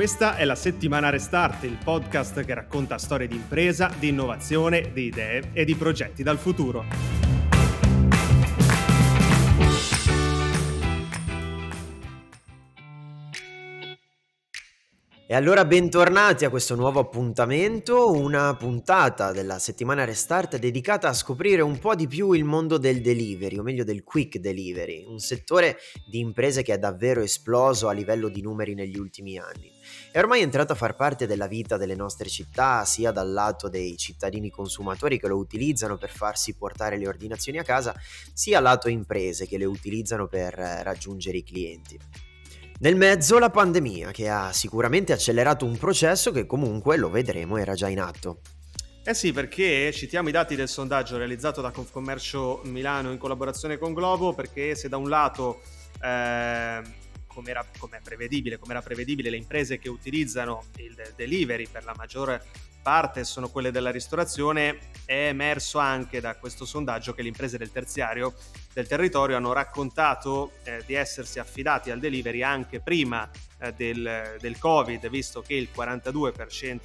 questa è la settimana Restart, il podcast che racconta storie di impresa, di innovazione, di idee e di progetti dal futuro. E allora bentornati a questo nuovo appuntamento, una puntata della settimana Restart dedicata a scoprire un po' di più il mondo del delivery, o meglio del quick delivery, un settore di imprese che è davvero esploso a livello di numeri negli ultimi anni. È ormai entrato a far parte della vita delle nostre città, sia dal lato dei cittadini consumatori che lo utilizzano per farsi portare le ordinazioni a casa, sia lato imprese che le utilizzano per raggiungere i clienti. Nel mezzo la pandemia che ha sicuramente accelerato un processo che comunque, lo vedremo, era già in atto. Eh sì, perché citiamo i dati del sondaggio realizzato da Confcommercio Milano in collaborazione con Globo, perché se da un lato, eh, come era prevedibile, le imprese che utilizzano il delivery per la maggiore parte sono quelle della ristorazione, è emerso anche da questo sondaggio che le imprese del terziario del territorio hanno raccontato eh, di essersi affidati al delivery anche prima eh, del, del, Covid, visto che il 42%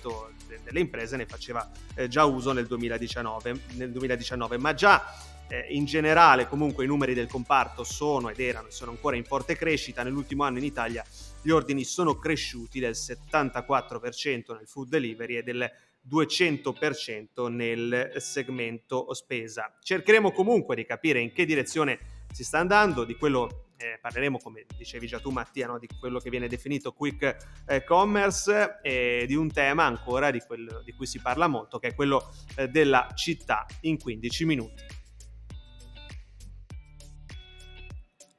de- delle imprese ne faceva eh, già uso nel 2019, nel 2019. ma già eh, in generale comunque i numeri del comparto sono ed erano e sono ancora in forte crescita, nell'ultimo anno in Italia gli ordini sono cresciuti del 74% nel food delivery e del 200% nel segmento spesa. Cercheremo comunque di capire in che direzione si sta andando, di quello eh, parleremo, come dicevi già tu Mattia, no? di quello che viene definito quick eh, commerce e di un tema ancora di, quello, di cui si parla molto, che è quello eh, della città in 15 minuti.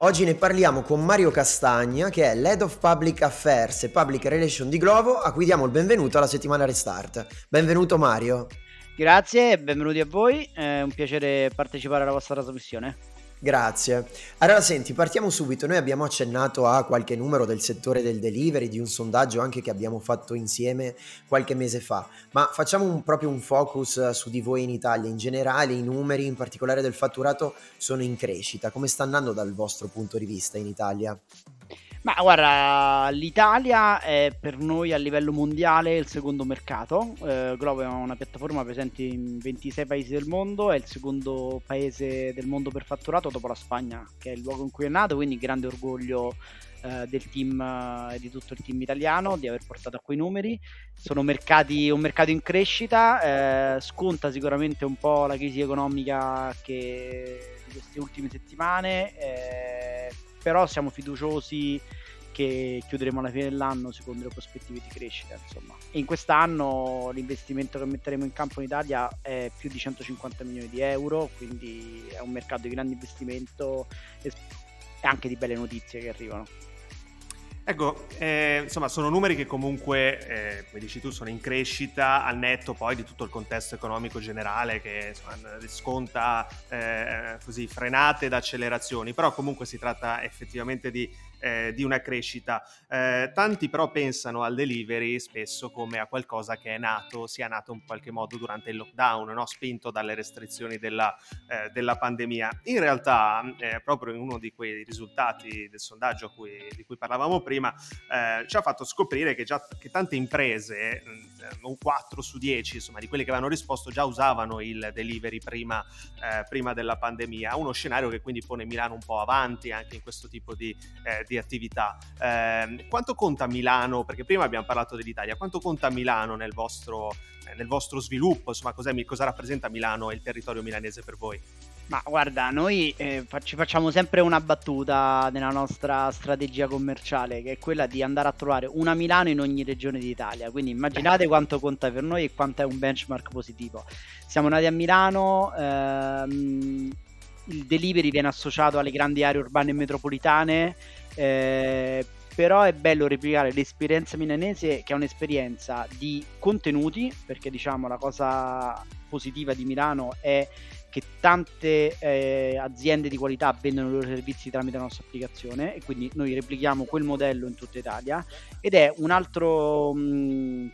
Oggi ne parliamo con Mario Castagna, che è l'Head of Public Affairs e Public Relation di Glovo, a cui diamo il benvenuto alla settimana Restart. Benvenuto Mario. Grazie benvenuti a voi, è un piacere partecipare alla vostra trasmissione. Grazie. Allora senti, partiamo subito. Noi abbiamo accennato a qualche numero del settore del delivery, di un sondaggio anche che abbiamo fatto insieme qualche mese fa, ma facciamo un, proprio un focus su di voi in Italia. In generale i numeri, in particolare del fatturato, sono in crescita. Come sta andando dal vostro punto di vista in Italia? Ma guarda, l'Italia è per noi a livello mondiale il secondo mercato. Eh, Globo è una piattaforma presente in 26 paesi del mondo, è il secondo paese del mondo per fatturato dopo la Spagna, che è il luogo in cui è nato, quindi grande orgoglio eh, del team e eh, di tutto il team italiano di aver portato a quei numeri. Sono mercati, un mercato in crescita, eh, sconta sicuramente un po' la crisi economica che, di queste ultime settimane eh, però siamo fiduciosi che chiuderemo alla fine dell'anno secondo le prospettive di crescita. Insomma. In quest'anno l'investimento che metteremo in campo in Italia è più di 150 milioni di euro, quindi è un mercato di grande investimento e anche di belle notizie che arrivano. Ecco, eh, insomma, sono numeri che comunque, eh, come dici tu, sono in crescita al netto poi di tutto il contesto economico generale che insomma, sconta eh, così frenate ed accelerazioni, però comunque si tratta effettivamente di eh, di una crescita. Eh, tanti però pensano al delivery spesso come a qualcosa che è nato, sia nato in qualche modo durante il lockdown, no? spinto dalle restrizioni della, eh, della pandemia. In realtà, eh, proprio in uno di quei risultati del sondaggio cui, di cui parlavamo prima, eh, ci ha fatto scoprire che, già, che tante imprese, un 4 su 10 insomma, di quelle che avevano risposto, già usavano il delivery prima, eh, prima della pandemia. Uno scenario che quindi pone Milano un po' avanti anche in questo tipo di, eh, di attività. Eh, quanto conta Milano? Perché prima abbiamo parlato dell'Italia, quanto conta Milano nel vostro, eh, nel vostro sviluppo? Insomma, cosa rappresenta Milano e il territorio milanese per voi? Ma guarda, noi eh, ci facciamo sempre una battuta nella nostra strategia commerciale, che è quella di andare a trovare una Milano in ogni regione d'Italia. Quindi immaginate quanto conta per noi e quanto è un benchmark positivo. Siamo nati a Milano, ehm, il delivery viene associato alle grandi aree urbane e metropolitane, eh, però è bello replicare l'esperienza milanese che è un'esperienza di contenuti, perché diciamo la cosa positiva di Milano è che tante eh, aziende di qualità vendono i loro servizi tramite la nostra applicazione e quindi noi replichiamo quel modello in tutta Italia. Ed è un altro mh,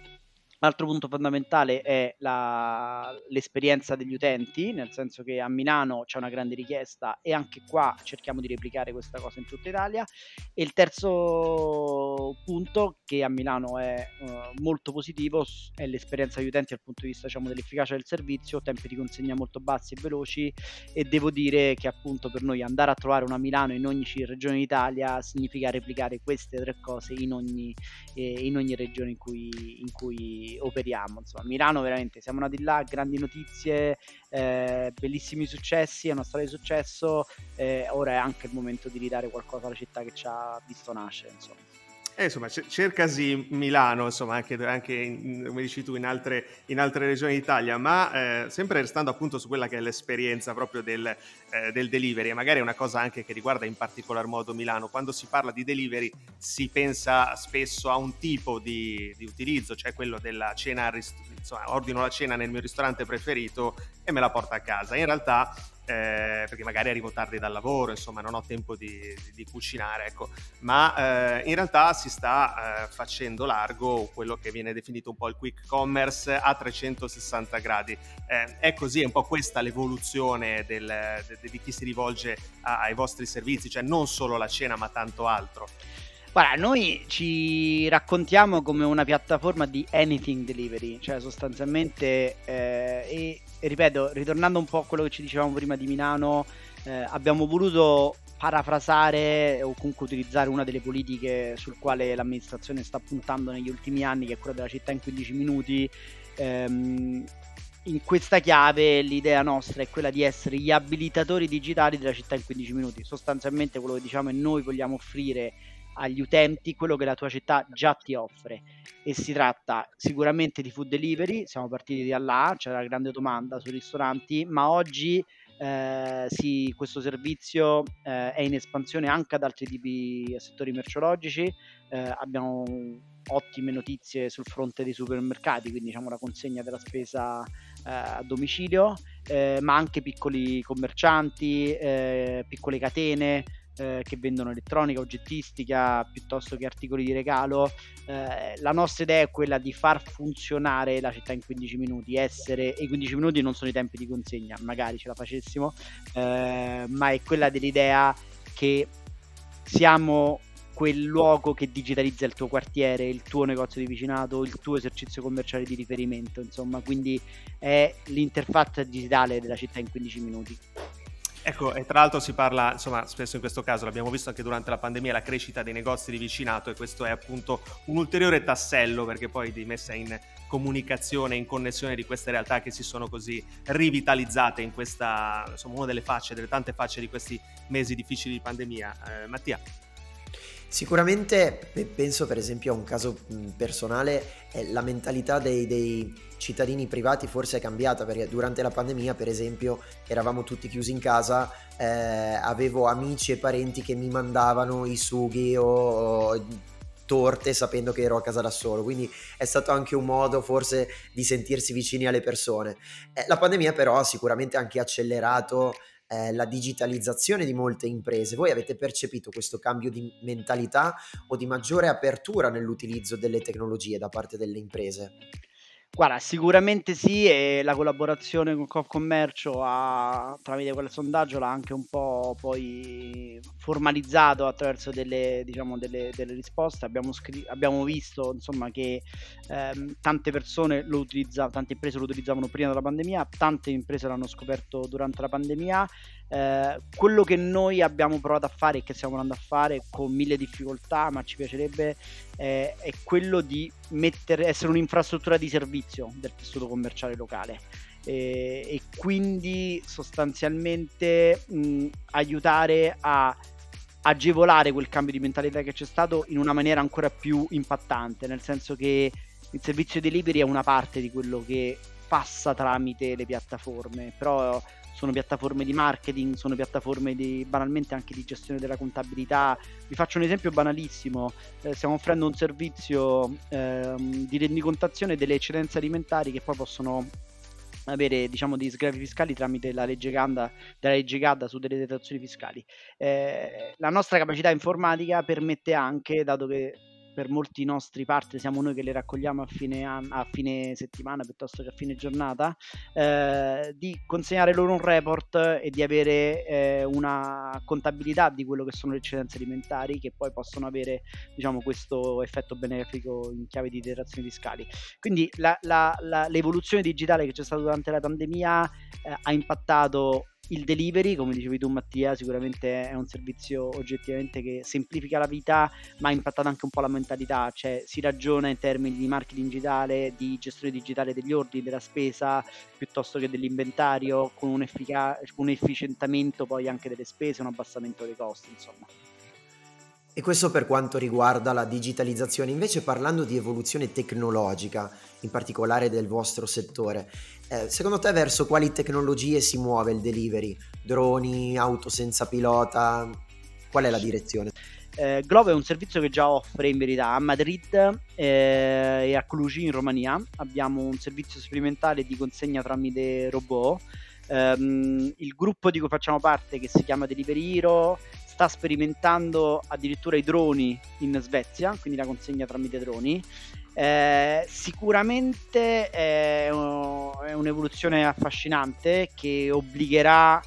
L'altro punto fondamentale è la l'esperienza degli utenti, nel senso che a Milano c'è una grande richiesta e anche qua cerchiamo di replicare questa cosa in tutta Italia. E il terzo punto, che a Milano è uh, molto positivo, è l'esperienza degli utenti dal punto di vista diciamo, dell'efficacia del servizio, tempi di consegna molto bassi e veloci e devo dire che appunto per noi andare a trovare una Milano in ogni regione d'Italia significa replicare queste tre cose in ogni, eh, in ogni regione in cui, in cui operiamo. Insomma, Milano veramente siamo andati là, grandi notizie, eh, bellissimi successi, è una storia di successo, eh, ora è anche il momento di ridare qualcosa alla città che ci ha visto nascere. Insomma. Eh, insomma, cercasi Milano, insomma, anche, anche in, come dici tu, in altre, in altre regioni d'Italia, ma eh, sempre restando appunto su quella che è l'esperienza proprio del, eh, del delivery, e magari è una cosa anche che riguarda in particolar modo Milano. Quando si parla di delivery si pensa spesso a un tipo di, di utilizzo, cioè quello della cena, insomma, ordino la cena nel mio ristorante preferito e me la porto a casa. In realtà eh, perché magari arrivo tardi dal lavoro, insomma non ho tempo di, di, di cucinare, ecco. ma eh, in realtà si sta eh, facendo largo quello che viene definito un po' il quick commerce a 360 gradi. Eh, è così, è un po' questa l'evoluzione del, de, di chi si rivolge a, ai vostri servizi, cioè non solo la cena ma tanto altro. Guarda, noi ci raccontiamo come una piattaforma di anything delivery, cioè sostanzialmente, eh, e, ripeto, ritornando un po' a quello che ci dicevamo prima di Milano, eh, abbiamo voluto parafrasare o comunque utilizzare una delle politiche sul quale l'amministrazione sta puntando negli ultimi anni, che è quella della città in 15 minuti. Ehm, in questa chiave l'idea nostra è quella di essere gli abilitatori digitali della città in 15 minuti. Sostanzialmente quello che diciamo è noi vogliamo offrire agli utenti quello che la tua città già ti offre. E si tratta sicuramente di food delivery, siamo partiti da là, c'è una grande domanda sui ristoranti, ma oggi eh, sì, questo servizio eh, è in espansione anche ad altri tipi di settori merceologici, eh, abbiamo ottime notizie sul fronte dei supermercati, quindi diciamo la consegna della spesa eh, a domicilio, eh, ma anche piccoli commercianti, eh, piccole catene, eh, che vendono elettronica, oggettistica piuttosto che articoli di regalo. Eh, la nostra idea è quella di far funzionare la città in 15 minuti, essere, e i 15 minuti non sono i tempi di consegna, magari ce la facessimo, eh, ma è quella dell'idea che siamo quel luogo che digitalizza il tuo quartiere, il tuo negozio di vicinato, il tuo esercizio commerciale di riferimento, insomma, quindi è l'interfaccia digitale della città in 15 minuti. Ecco, e tra l'altro si parla, insomma, spesso in questo caso, l'abbiamo visto anche durante la pandemia, la crescita dei negozi di vicinato e questo è appunto un ulteriore tassello perché poi di messa in comunicazione, in connessione di queste realtà che si sono così rivitalizzate in questa, insomma, una delle facce, delle tante facce di questi mesi difficili di pandemia. Eh, Mattia. Sicuramente penso per esempio a un caso personale, eh, la mentalità dei, dei, cittadini privati forse è cambiata perché durante la pandemia per esempio eravamo tutti chiusi in casa, eh, avevo amici e parenti che mi mandavano i sughi o, o torte sapendo che ero a casa da solo, quindi è stato anche un modo forse di sentirsi vicini alle persone. Eh, la pandemia però ha sicuramente anche accelerato eh, la digitalizzazione di molte imprese. Voi avete percepito questo cambio di mentalità o di maggiore apertura nell'utilizzo delle tecnologie da parte delle imprese? Guarda, sicuramente sì, e la collaborazione con Confcommercio ha, tramite quel sondaggio l'ha anche un po' poi formalizzato attraverso delle, diciamo, delle, delle risposte. Abbiamo, scri- abbiamo visto insomma, che ehm, tante persone lo utilizzavano, tante imprese lo utilizzavano prima della pandemia, tante imprese l'hanno scoperto durante la pandemia eh, quello che noi abbiamo provato a fare e che stiamo andando a fare con mille difficoltà, ma ci piacerebbe, eh, è quello di mettere, essere un'infrastruttura di servizio del tessuto commerciale locale. E, e quindi sostanzialmente mh, aiutare a agevolare quel cambio di mentalità che c'è stato in una maniera ancora più impattante, nel senso che il servizio delivery è una parte di quello che passa tramite le piattaforme, però sono piattaforme di marketing, sono piattaforme di, banalmente anche di gestione della contabilità. Vi faccio un esempio banalissimo, eh, stiamo offrendo un servizio eh, di rendicontazione delle eccedenze alimentari che poi possono avere diciamo dei sgravi fiscali tramite la legge Ganda della legge Gadda su delle detrazioni fiscali. Eh, la nostra capacità informatica permette anche, dato che per molti nostri partner siamo noi che le raccogliamo a fine, an- a fine settimana piuttosto che a fine giornata, eh, di consegnare loro un report e di avere eh, una contabilità di quello che sono le eccedenze alimentari che poi possono avere diciamo, questo effetto benefico in chiave di interazioni fiscali. Quindi la, la, la, l'evoluzione digitale che c'è stata durante la pandemia eh, ha impattato il delivery, come dicevi tu Mattia, sicuramente è un servizio oggettivamente che semplifica la vita, ma ha impattato anche un po' la mentalità, cioè si ragiona in termini di marketing digitale, di gestione digitale degli ordini, della spesa, piuttosto che dell'inventario, con un, effica- un efficientamento poi anche delle spese, un abbassamento dei costi, insomma. E questo per quanto riguarda la digitalizzazione. Invece parlando di evoluzione tecnologica, in particolare del vostro settore, eh, secondo te verso quali tecnologie si muove il delivery? Droni, auto senza pilota? Qual è la direzione? Eh, Glovo è un servizio che già offre in verità a Madrid eh, e a Cluj in Romania. Abbiamo un servizio sperimentale di consegna tramite robot. Um, il gruppo di cui facciamo parte, che si chiama Delivery Hero, sta sperimentando addirittura i droni in Svezia, quindi la consegna tramite droni. Eh, sicuramente è, è, un'evoluzione affascinante che obbligherà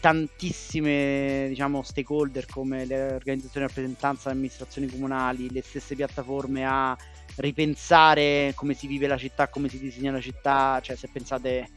tantissime diciamo, stakeholder come le organizzazioni di rappresentanza, le amministrazioni comunali, le stesse piattaforme a ripensare come si vive la città, come si disegna la città, cioè se pensate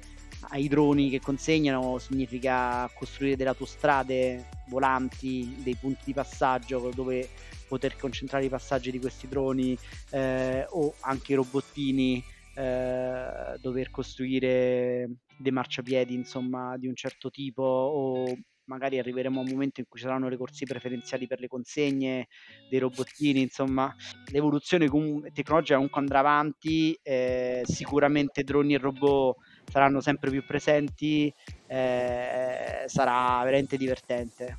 ai droni che consegnano significa costruire delle autostrade volanti, dei punti di passaggio dove poter concentrare i passaggi di questi droni eh, o anche i robottini eh, dover costruire dei marciapiedi insomma di un certo tipo o magari arriveremo a un momento in cui ci saranno le corsie preferenziali per le consegne dei robottini, insomma, l'evoluzione com- tecnologica comunque andrà avanti, eh, sicuramente droni e robot saranno sempre più presenti, eh, sarà veramente divertente.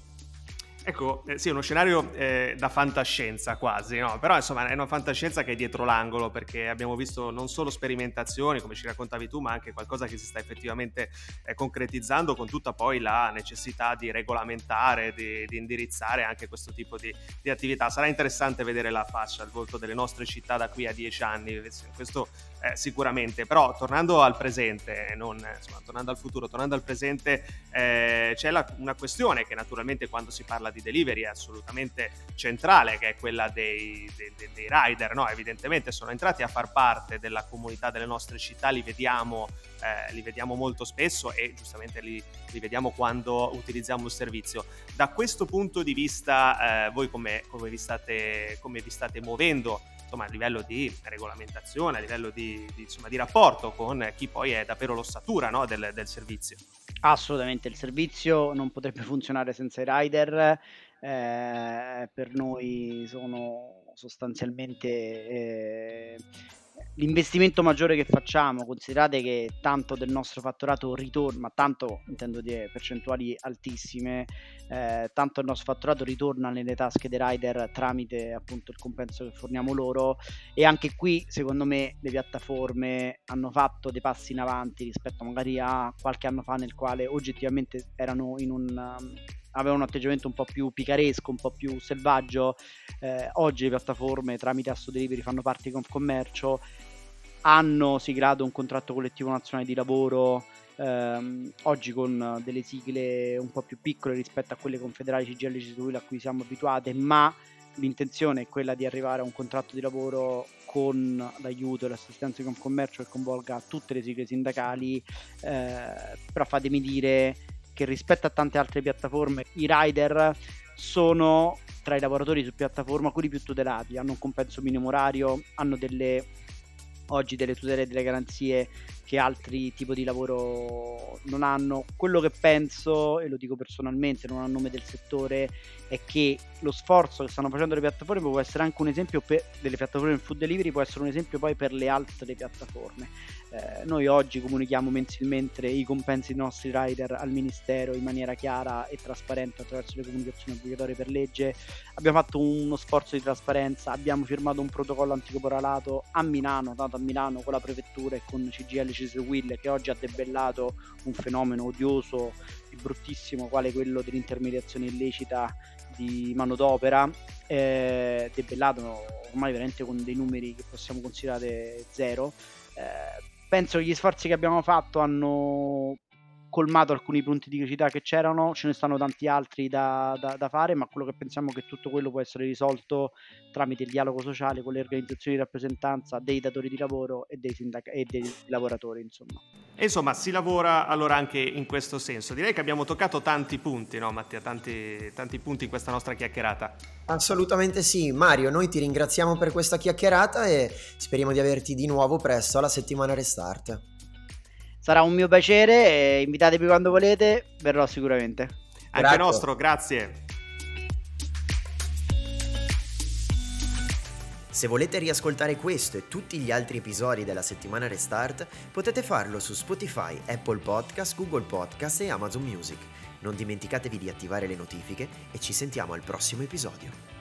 Ecco, eh, sì, uno scenario eh, da fantascienza quasi, no? Però insomma è una fantascienza che è dietro l'angolo perché abbiamo visto non solo sperimentazioni, come ci raccontavi tu, ma anche qualcosa che si sta effettivamente eh, concretizzando con tutta poi la necessità di regolamentare, di, di indirizzare anche questo tipo di, di, attività. Sarà interessante vedere la faccia, il volto delle nostre città da qui a dieci anni, questo eh, sicuramente, però tornando al presente, non, insomma, tornando al futuro, tornando al presente, eh, c'è la, una questione che naturalmente quando si parla di delivery è assolutamente centrale, che è quella dei, dei, dei rider, no? evidentemente sono entrati a far parte della comunità delle nostre città, li vediamo, eh, li vediamo molto spesso e giustamente li, li, vediamo quando utilizziamo il servizio. Da questo punto di vista, eh, voi come, come, vi state, come vi state muovendo? Insomma, a livello di regolamentazione, a livello di, di, insomma, di rapporto con chi poi è davvero l'ossatura no? del, del servizio. Assolutamente, il servizio non potrebbe funzionare senza i rider, eh, per noi sono sostanzialmente eh, l'investimento maggiore che facciamo, considerate che tanto del nostro fatturato ritorna, tanto intendo dire percentuali altissime, eh, tanto il nostro fatturato ritorna nelle tasche dei rider tramite appunto il compenso che forniamo loro. E anche qui secondo me le piattaforme hanno fatto dei passi in avanti rispetto magari a qualche anno fa nel quale oggettivamente erano in un avevano un atteggiamento un po' più picaresco, un po' più selvaggio. Eh, oggi le piattaforme tramite Asso Delivery fanno parte di Confcommercio, hanno siglato un contratto collettivo nazionale di lavoro ehm, oggi con delle sigle un po' più piccole rispetto a quelle confederali CGL CSUIL a cui siamo abituati, ma l'intenzione è quella di arrivare a un contratto di lavoro con l'aiuto e l'assistenza di Confcommercio che coinvolga tutte le sigle sindacali, eh, però fatemi dire che rispetto a tante altre piattaforme i rider sono tra i lavoratori su piattaforma quelli più tutelati, hanno un compenso minimo orario, hanno delle oggi delle tutele e delle garanzie che altri tipi di lavoro non hanno. Quello che penso, e lo dico personalmente, non a nome del settore, è che lo sforzo che stanno facendo le piattaforme può essere anche un esempio per, delle piattaforme food delivery, può essere un esempio poi per le altre piattaforme. Eh, noi oggi comunichiamo mensilmente i compensi dei nostri rider al Ministero in maniera chiara e trasparente attraverso le comunicazioni obbligatorie per legge. Abbiamo fatto uno sforzo di trasparenza, abbiamo firmato un protocollo anticaporalato a Milano, dato a Milano con la prefettura e con CGL Cisle che oggi ha debellato un fenomeno odioso e bruttissimo quale quello dell'intermediazione illecita di manodopera eh, debellato ormai veramente con dei numeri che possiamo considerare zero. Eh, penso che gli sforzi che abbiamo fatto hanno colmato alcuni punti di criticità che c'erano, ce ne stanno tanti altri da, da, da, fare, ma quello che pensiamo è che tutto quello può essere risolto tramite il dialogo sociale con le organizzazioni di rappresentanza dei datori di lavoro e dei, sindac- e dei lavoratori. Insomma. Insomma, si lavora allora anche in questo senso. Direi che abbiamo toccato tanti punti, no Mattia? Tanti, tanti punti in questa nostra chiacchierata. Assolutamente sì. Mario, noi ti ringraziamo per questa chiacchierata e speriamo di averti di nuovo presto alla settimana Restart. Sarà un mio piacere, invitatemi quando volete, verrò sicuramente. Anche grazie. nostro, grazie. Se volete riascoltare questo e tutti gli altri episodi della settimana Restart, potete farlo su Spotify, Apple Podcast, Google Podcast e Amazon Music. Non dimenticatevi di attivare le notifiche e ci sentiamo al prossimo episodio.